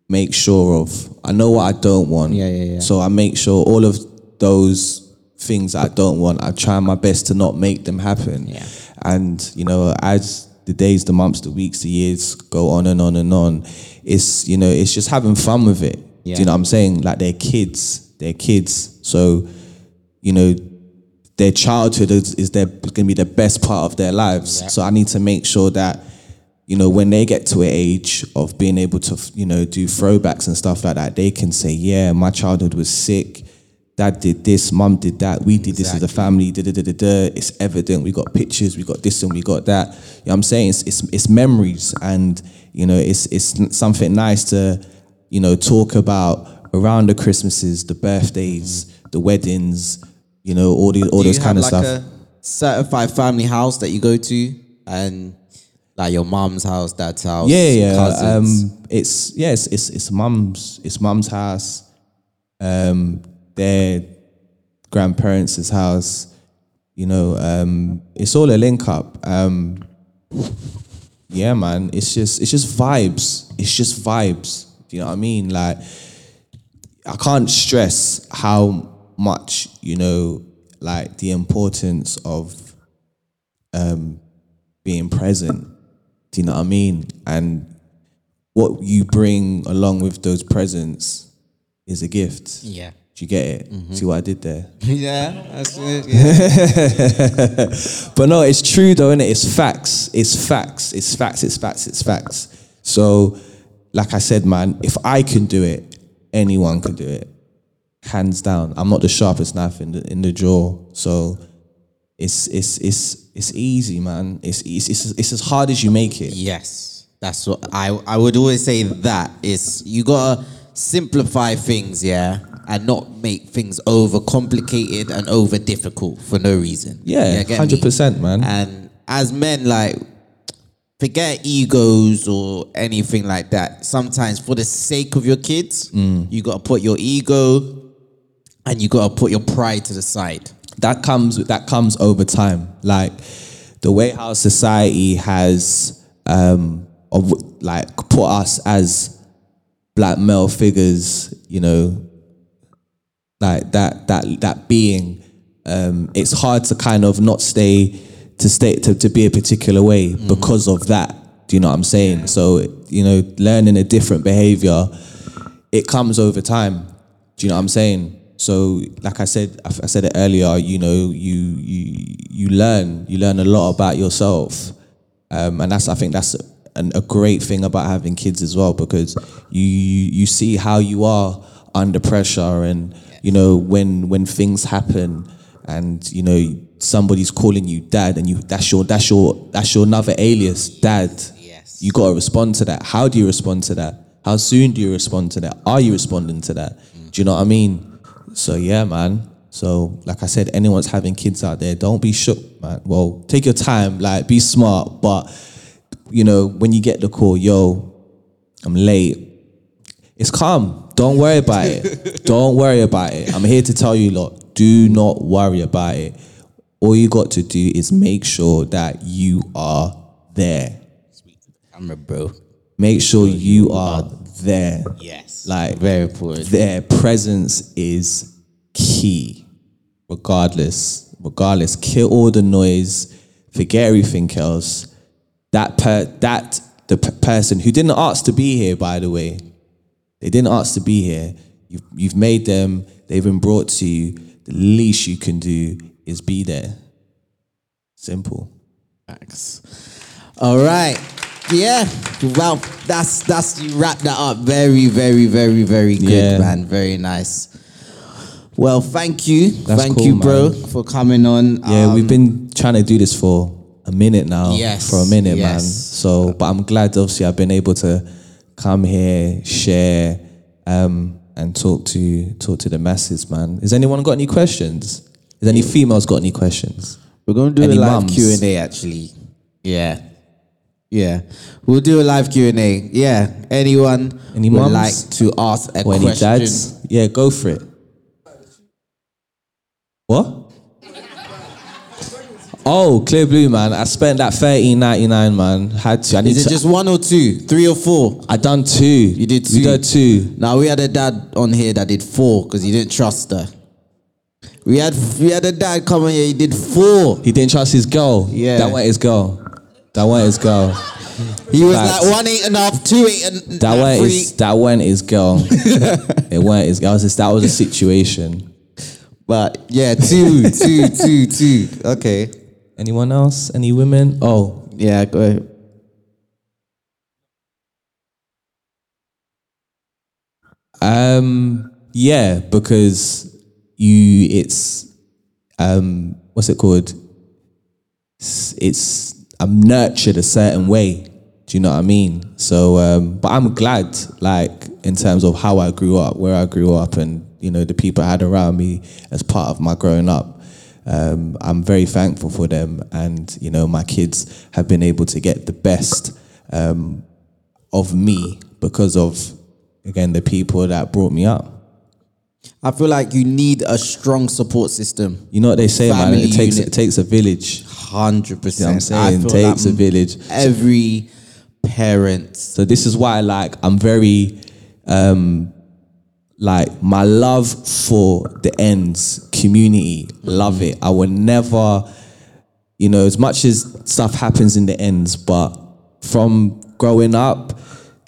make sure of. I know what I don't want. Yeah, yeah, yeah. So I make sure all of those things I don't want, I try my best to not make them happen. Yeah. And you know, as the days, the months, the weeks, the years go on and on and on, it's you know, it's just having fun with it. Yeah. Do you know what I'm saying? Like they're kids, they're kids. So, you know, their childhood is, is their gonna be the best part of their lives. Yeah. So I need to make sure that, you know, when they get to an age of being able to, you know, do throwbacks and stuff like that, they can say, yeah, my childhood was sick. dad did this, mum did that, we did this as a family, da da da da da. It's evident. We got pictures, we got this and we got that. You know what I'm saying? It's, it's, it's memories and, you know, it's, it's something nice to, you know, talk about around the Christmases, the birthdays, mm-hmm. the weddings, you know, all, the, all those kind of stuff. like a certified family house that you go to and like your mom's house, dad's house, Yeah, yeah. cousins? Um, it's yeah, it's, it's it's mum's it's mum's house, um, their grandparents' house. You know, um, it's all a link up. Um, yeah, man. It's just it's just vibes. It's just vibes. Do you know what I mean? Like, I can't stress how much you know, like the importance of um, being present. Do you know what I mean? And what you bring along with those presents is a gift. yeah. Do you get it? Mm-hmm. See what I did there? Yeah, that's it. Yeah. But no, it's true though, innit? It's facts. It's facts. It's facts. It's facts. It's facts. So, like I said, man, if I can do it, anyone can do it. Hands down. I'm not the sharpest knife in the in the drawer. So it's it's it's it's easy, man. It's it's it's, it's as hard as you make it. Yes, that's what I I would always say. That is, you gotta simplify things, yeah, and not make things over complicated and over difficult for no reason. Yeah, get me? 100%, man. And as men, like, forget egos or anything like that. Sometimes, for the sake of your kids, Mm. you gotta put your ego and you gotta put your pride to the side. That comes that comes over time. Like the way how society has um of, like put us as black male figures, you know, like that that that being, um, it's hard to kind of not stay to stay to, to be a particular way because of that. Do you know what I'm saying? So, you know, learning a different behavior, it comes over time. Do you know what I'm saying? So, like I said, I said it earlier. You know, you you you learn, you learn a lot about yourself, um, and that's I think that's an, a great thing about having kids as well because you you you see how you are under pressure, and you know when when things happen, and you know somebody's calling you dad, and you that's your that's your that's your another alias, dad. Yes. You got to respond to that. How do you respond to that? How soon do you respond to that? Are you responding to that? Do you know what I mean? So yeah, man. So like I said, anyone's having kids out there, don't be shook, man. Well, take your time, like be smart, but you know when you get the call, yo, I'm late. It's calm. Don't worry about it. don't worry about it. I'm here to tell you, lot. Do not worry about it. All you got to do is make sure that you are there Sweet the Camera, bro. make sure you are there. Yes. Like very important. their presence is key. Regardless, regardless, kill all the noise, forget everything else. That per that the p- person who didn't ask to be here, by the way, they didn't ask to be here. You've you've made them. They've been brought to you. The least you can do is be there. Simple. Thanks. All right. Yeah. Well, that's that's you wrap that up. Very, very, very, very good, Yeah. man. Very nice. Well, thank you. That's thank cool, you, bro, man. for coming on. Yeah, Um, we've been trying to do this for a minute now. Yes, For a minute, man. So, but I'm glad, obviously, I've been able to come here, share, um, and talk to talk to the masses, man. Has anyone got any questions? Has any females got any questions? We're gonna do Any a live mums? Q and A actually. Yeah. Yeah. We'll do a live Q and A. Yeah. Anyone Any would mums? like to ask a Or any question? dads? Yeah, go for it. What? Oh, Clearblue, man. I spent that thirteen ninety nine, man. Had to. I need Is it to. just one or two? Three or four? I done two. You did We two? got two. Now we had a dad on here that did four because he didn't trust her. We had we had a dad come on here. He did four. He didn't trust his girl. Yeah. That wasn't his girl. That one is his girl. He was Facts. like one ain't enough, two ain't That three. his. That wasn't his girl. it his girl. It was just- That was a situation. But yeah, two, two, two, two. Okay. Anyone else? Any women? Oh, Yeah, go ahead. um, yeah. Because you it's um what's it called? It's, it's I'm nurtured a certain way. Do you know what I mean? So, um, but I'm glad, like in terms of how I grew up, where I grew up, and you know the people I had around me as part of my growing up. Um, I'm very thankful for them, and you know my kids have been able to get the best um, of me because of again the people that brought me up. I feel like you need a strong support system. You know what they say, man. It takes unit. it takes a village. Hundred You know what I'm percent. saying? Takes a village. Every parent. So this is why, like, I'm very, um, like, my love for the ends community, love it. I will never, you know, as much as stuff happens in the ends, but from growing up,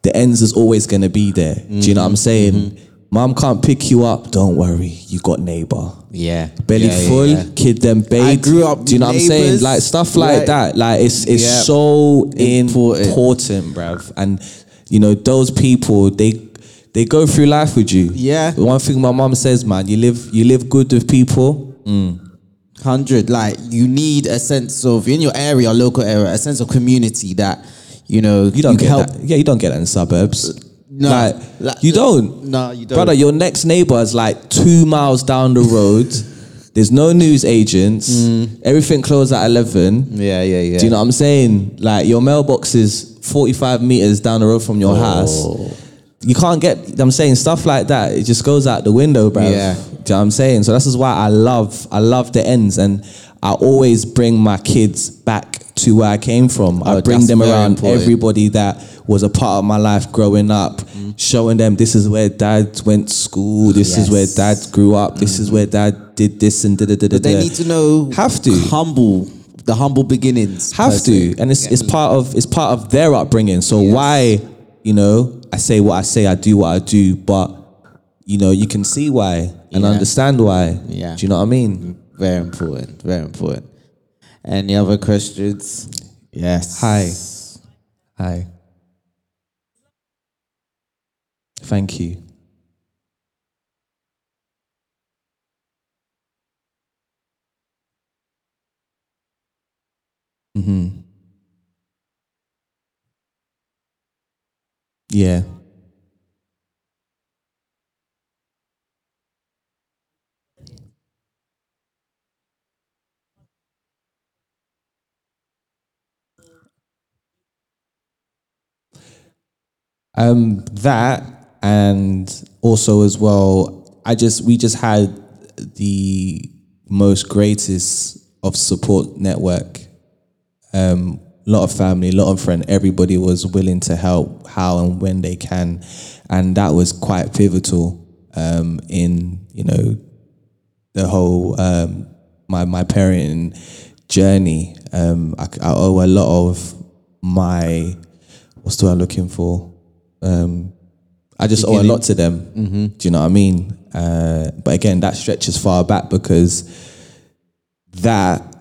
the ends is always gonna be there. Do you know what I'm saying? Mom can't pick you up. Don't worry, you got neighbor. Yeah. Belly Yeah, yeah, full, yeah. kid them bathed. grew up Do you know what I'm saying? Like stuff like right. that. Like it's it's Yeah. so Important. important, bruv. And you know those people they they go through life with you. Yeah. One thing my mom says, man, you live you live good with people. Mm. hundred. Like you need a sense of in your area, local area, a sense of community that you know You don't can get help. that. Yeah, you don't get that in suburbs. No. like, Like- you don't. No, you don't. Brother, your next neighbor is like two miles down the road. There's no news agents. Mm. Everything closed at eleven. Yeah, yeah, yeah. Do you know what I'm saying? Like your mailbox is 45 meters down the road from your house. You can't get. I'm saying stuff like that. It just goes out the window, bro. Yeah. Do you know what I'm saying? So this is why I love. I love the ends, and I always bring my kids back to where I came from. I Oh, bring them around important. everybody that was a part of my life growing up, showing them this is where dad went to school. This is where dad grew up. This is where mm. dad did this and da da da da. But they need to know Have to. humble the humble beginnings. have to and it's, it's part of it's part of their upbringing so why you know i say what i say i do what i do but you know you can see why and Yeah. understand why Yeah. do you know what i mean Very important. Very important. Any other questions? Yes. Hi. hi thank you mm-hmm. yeah Um, that and also as well, I just we just had the most greatest of support network. Um, lot of family, a lot of friend. Everybody was willing to help how and when they can, and that was quite pivotal um, in you know the whole um, my my parenting journey. Um, I, I owe a lot of my what's the word I'm looking for. Um, I just owe a lot to them. Do you know what I mean? Uh, but again, that stretches far back because that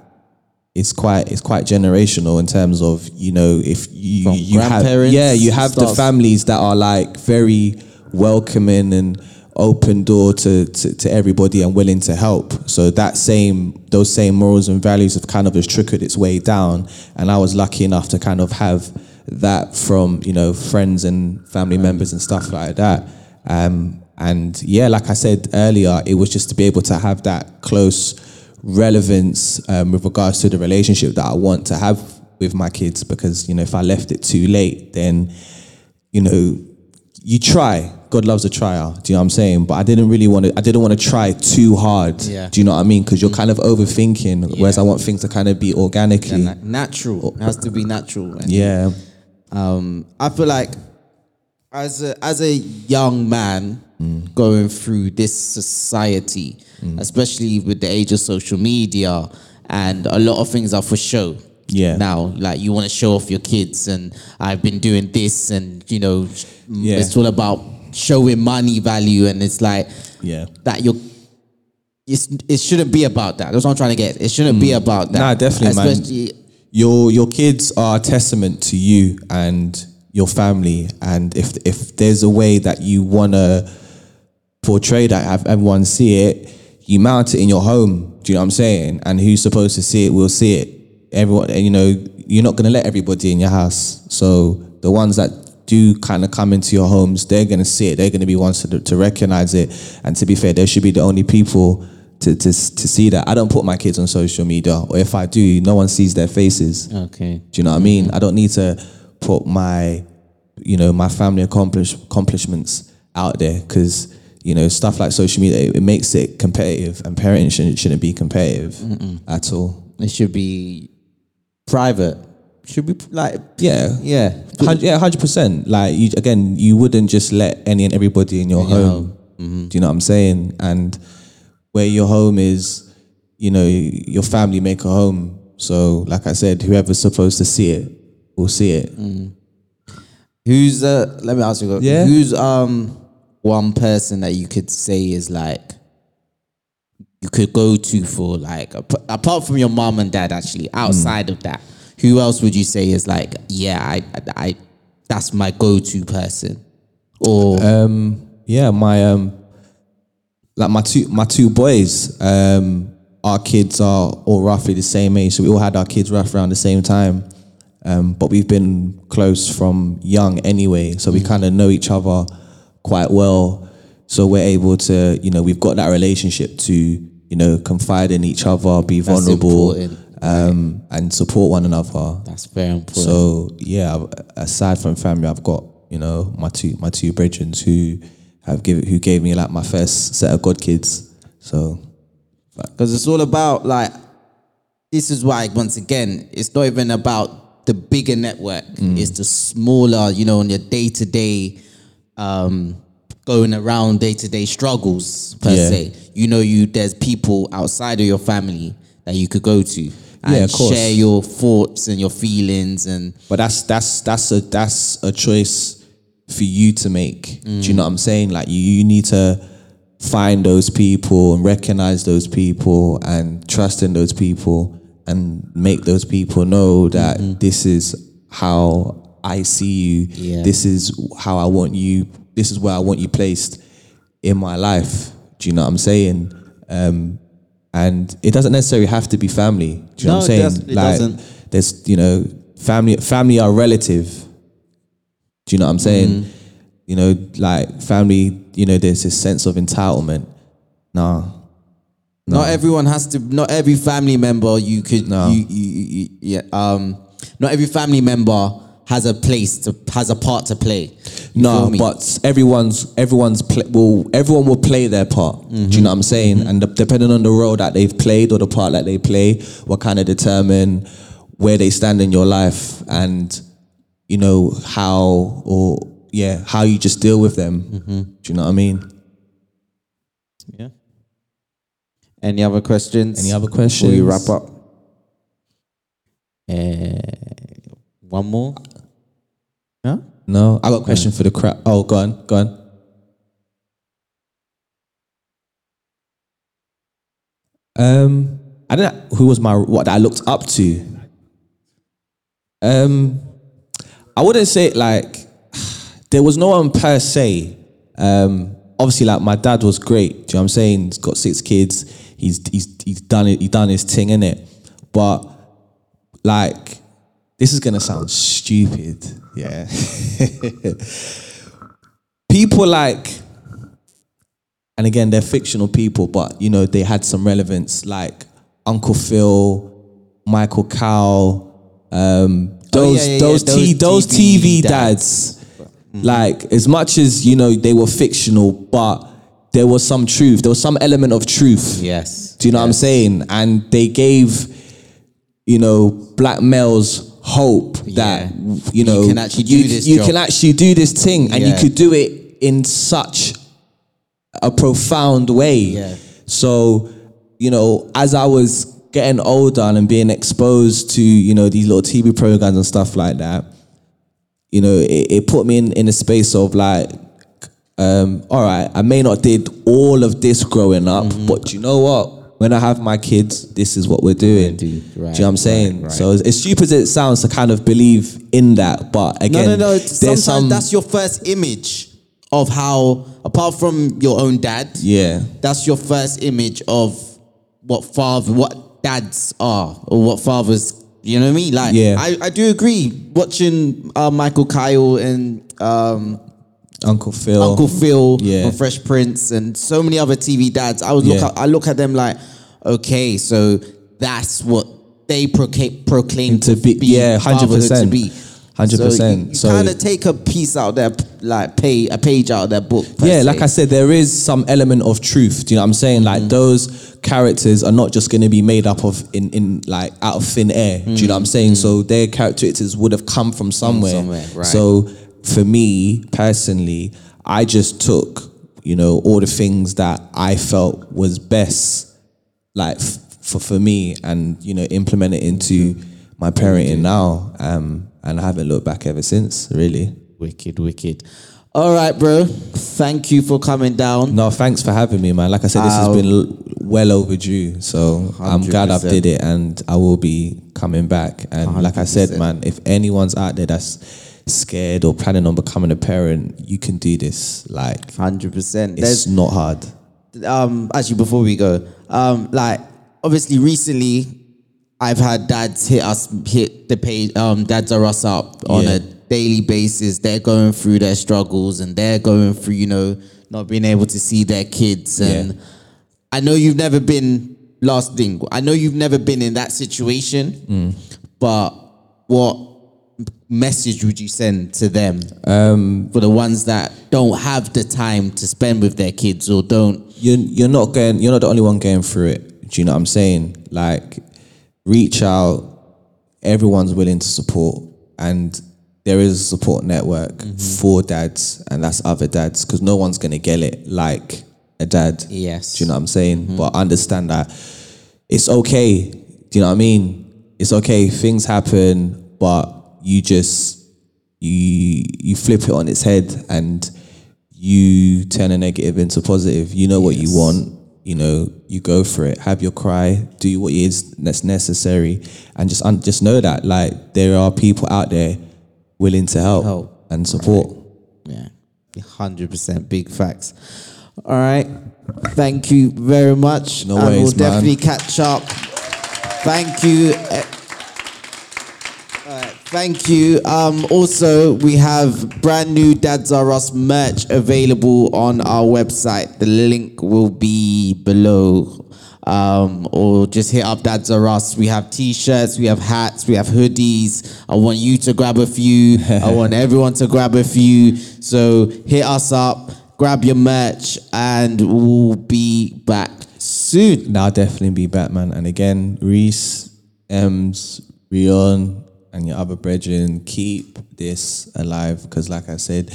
is quite it's quite generational in terms of you know if you From you have yeah you have the families that are like very welcoming and open door to, to to everybody and willing to help. So that same those same morals and values have kind of just trickled its way down. And I was lucky enough to kind of have that from you know friends and family members and stuff like that. Um and yeah like I said earlier it was just to be able to have that close relevance um, with regards to the relationship that I want to have with my kids because you know if I left it too late then you know you try. God loves a trier. Do you know what I'm saying? But I didn't really want to I didn't want to try too hard. Yeah. do you know what I mean? Because you're kind of overthinking whereas I want things to kind of be organically. Na- natural. It has to be natural. Yeah Um, I feel like as a as a young man mm. going through this society, mm. especially with the age of social media, and a lot of things are for show. Yeah. Now, like you want to show off your kids, and I've been doing this, and you know, Yeah. it's all about showing money value, and it's like yeah that you're. It's, it shouldn't be about that. That's what I'm trying to get. It shouldn't be mm. about that. Nah, definitely, man. Your your kids are a testament to you and your family and if if there's a way that you want to portray that have everyone see it you mount it in your home. Do you know what I'm saying? And who's supposed to see it will see it. Everyone, you know, you're not gonna let everybody in your house. So the ones that do kind of come into your homes, they're gonna see it. They're gonna be ones to, to recognize it. And to be fair, they should be the only people to, to to see that. I don't put my kids on social media, or if I do, no one sees their faces. Okay. Do you know what I mm-hmm. mean? I don't need to put my, you know, my family accomplish, accomplishments out there because you know stuff like social media it, it makes it competitive, and parenting shouldn't, shouldn't be competitive at all. It should be private. Should be like Yeah, yeah. Yeah, hundred percent. Like you, again, you wouldn't just let any and everybody in your your home. Mm-hmm. Do you know what I'm saying? And where your home is, you know, your family make a home. So, like I said, whoever's supposed to see it will see it. Who's uh let me ask you Yeah. who's um one person that you could say is like you could go to for like apart from your mom and dad actually outside of that who else would you say is like yeah I I, I that's my go-to person or Um, yeah, my um, like my two my two boys, um, our kids are all roughly the same age, so we all had our kids rough around the same time. Um, but we've been close from young anyway, so we kind of know each other quite well. So we're able to, you know, we've got that relationship to, you know, confide in each other, be vulnerable, um, and support one another. that's very important So yeah, aside from family, I've got you know my two my two brethren who have give who gave me like my first set of god kids. So because it's all about like this is why once again it's not even about the bigger network it's the smaller you know on your day-to-day um going around day-to-day struggles per Yeah. se you know you there's people outside of your family that you could go to and Yeah, share your thoughts and your feelings and But that's that's that's a that's a choice for you to make. Do you know what I'm saying? Like you, you need to find those people and recognize those people and trust in those people and make those people know that this is how I see you. Yeah. This is how I want you. This is where I want you placed in my life. Do you know what I'm saying? Um, and it doesn't necessarily have to be family. Do you know No, what it I'm does- saying? it like, doesn't. there's you know family family are relative do you know what i'm saying you know like family you know there's this sense of entitlement nah Not everyone has to. Not every family member you could. No. You, you, you, yeah. Um. Not every family member has a place to has a part to play. You no but everyone's everyone's pl- will everyone will play their part do Mm-hmm. you know what i'm saying and the, depending on the role that they've played or the part that they play will kind of determine where they stand in your life and you know how or yeah how you just deal with them Mm-hmm. do you know what i mean Yeah. Any other questions? Any other Before we questions? wrap up. Uh, one more. Yeah. No, I got a question for the crowd. Oh, go on, go on. Um, I don't know who was my what I looked up to. Um, I wouldn't say like there was no one per se. Um, obviously, like my dad was great. Do you know what I'm saying? He's got six kids. He's he's he's done it. He done his thing in it. But like, this is gonna sound stupid. Yeah. people like, and again, they're fictional people, but you know they had some relevance. Like Uncle Phil, Michael Kyle. Um, Oh, those Oh, yeah, yeah, those yeah, T, those TV TV dads. Like as much as you know they were fictional, but there was some truth. There was some element of truth. Yes. Do you know what I'm saying? And they gave, you know, black males hope that Yeah. you know You can actually do you, this you job. can actually do this thing, and you could do it in such a profound way. Yeah. So, you know, as I was getting older and being exposed to, you know, these little TV programs and stuff like that, you know, it, it put me in, in a space of like, um, all right, I may not did all of this growing up, Mm-hmm. but you know what? When I have my kids, this is what we're doing. do. do Right, you know what I'm saying? right, right. So as, stupid as it sounds to kind of believe in that, but No, again, no, no. there's Sometimes some that's your first image of how, apart from your own dad, Yeah. that's your first image of what father, what dads are, or what fathers. You know what I mean? Like, Yeah. I, I do agree. Watching uh, Michael Kyle and um, Uncle Phil. Uncle Phil Yeah. on Fresh Prince and so many other TV dads. I was look Yeah. at, I look at them like, okay, so that's what they proclaim, proclaim To be- yeah, 100%. to be. 100%. So you, So- kind of take a piece out of their like pay a page out of that book. Yeah, se. like I said, there is some element of truth. Do you know what I'm saying? Mm. Like those characters are not just going to be made up of in in like out of thin air. Do you know what I'm saying? So their characteristics would have come from somewhere. Mm. somewhere, right. So for me personally, I just took you know all the things that I felt was best, like f- for for me, and you know implement it into my parenting now. Um, and I haven't looked back ever since. Really. wicked, wicked. All right, bro. Thank you for coming down. No, thanks for having me, man. Like I said, this has been well overdue. So I'm glad I've did it, and I will be coming back. And like I said, man, if anyone's out there that's scared or planning on becoming a parent, you can do this. Like Hundred percent. it's not hard. um actually before we go um like obviously recently i've had dads hit us hit the page um dads are us up on Yeah. a daily basis they're going through their struggles and they're going through you know not being able to see their kids and Yeah. i know you've never been last thing i know you've never been in that situation but what message would you send to them um, for the ones that don't have the time to spend with their kids or don't you're you're not going you're not the only one going through it. Do you know what I'm saying? Like reach out. Everyone's willing to support and there is a support network Mm-hmm. for dads and that's other dads because no one's gonna get it like a dad. Yes. Do you know what I'm saying? But understand that it's okay. Do you know what I mean? It's okay. Things happen, but you just you you flip it on its head and you turn a negative into positive. You know what you want. You know, you go for it. Have your cry. Do what is that's necessary, and just un- just know that like there are people out there willing to help, Help. and support. Yeah, hundred percent big facts. All right, thank you very much. No and worries, we'll man. definitely catch up. Thank you. Eh, Thank you. Um, also, we have brand new Dads Are Us merch available on our website. The link will be below. Um, or just hit up Dads Are Us. We have t-shirts, we have hats, we have hoodies. I want you to grab a few. I want everyone to grab a few. So hit us up, grab your merch, and we'll be back soon. Now definitely be Batman. And again, Reese, Ems, Rion, and your other brethren, keep this alive. Because like I said,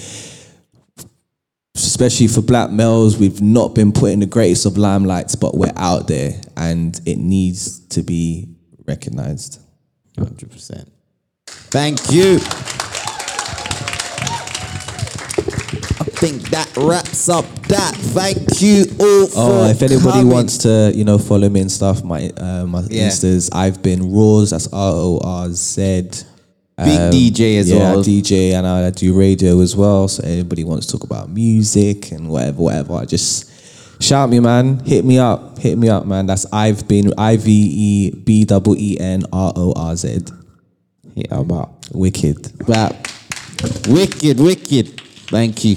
especially for black males, we've not been put in the greatest of limelights, but we're out there and it needs to be recognized. Hundred percent. Thank you. Think that wraps up that. Thank you all for Oh, if anybody coming. wants to, you know, follow me and stuff, my uh, my Yeah. Instas, I've been Rorz, that's R O R Z. big DJ as Um, yeah, well. I DJ and I do radio as well. So anybody wants to talk about music and whatever, whatever, I just shout me, man. Hit me up, hit me up, man. That's I've been I V E B double E N R O R Z. yeah, I'm out. Wicked. That wicked, wicked. Thank you.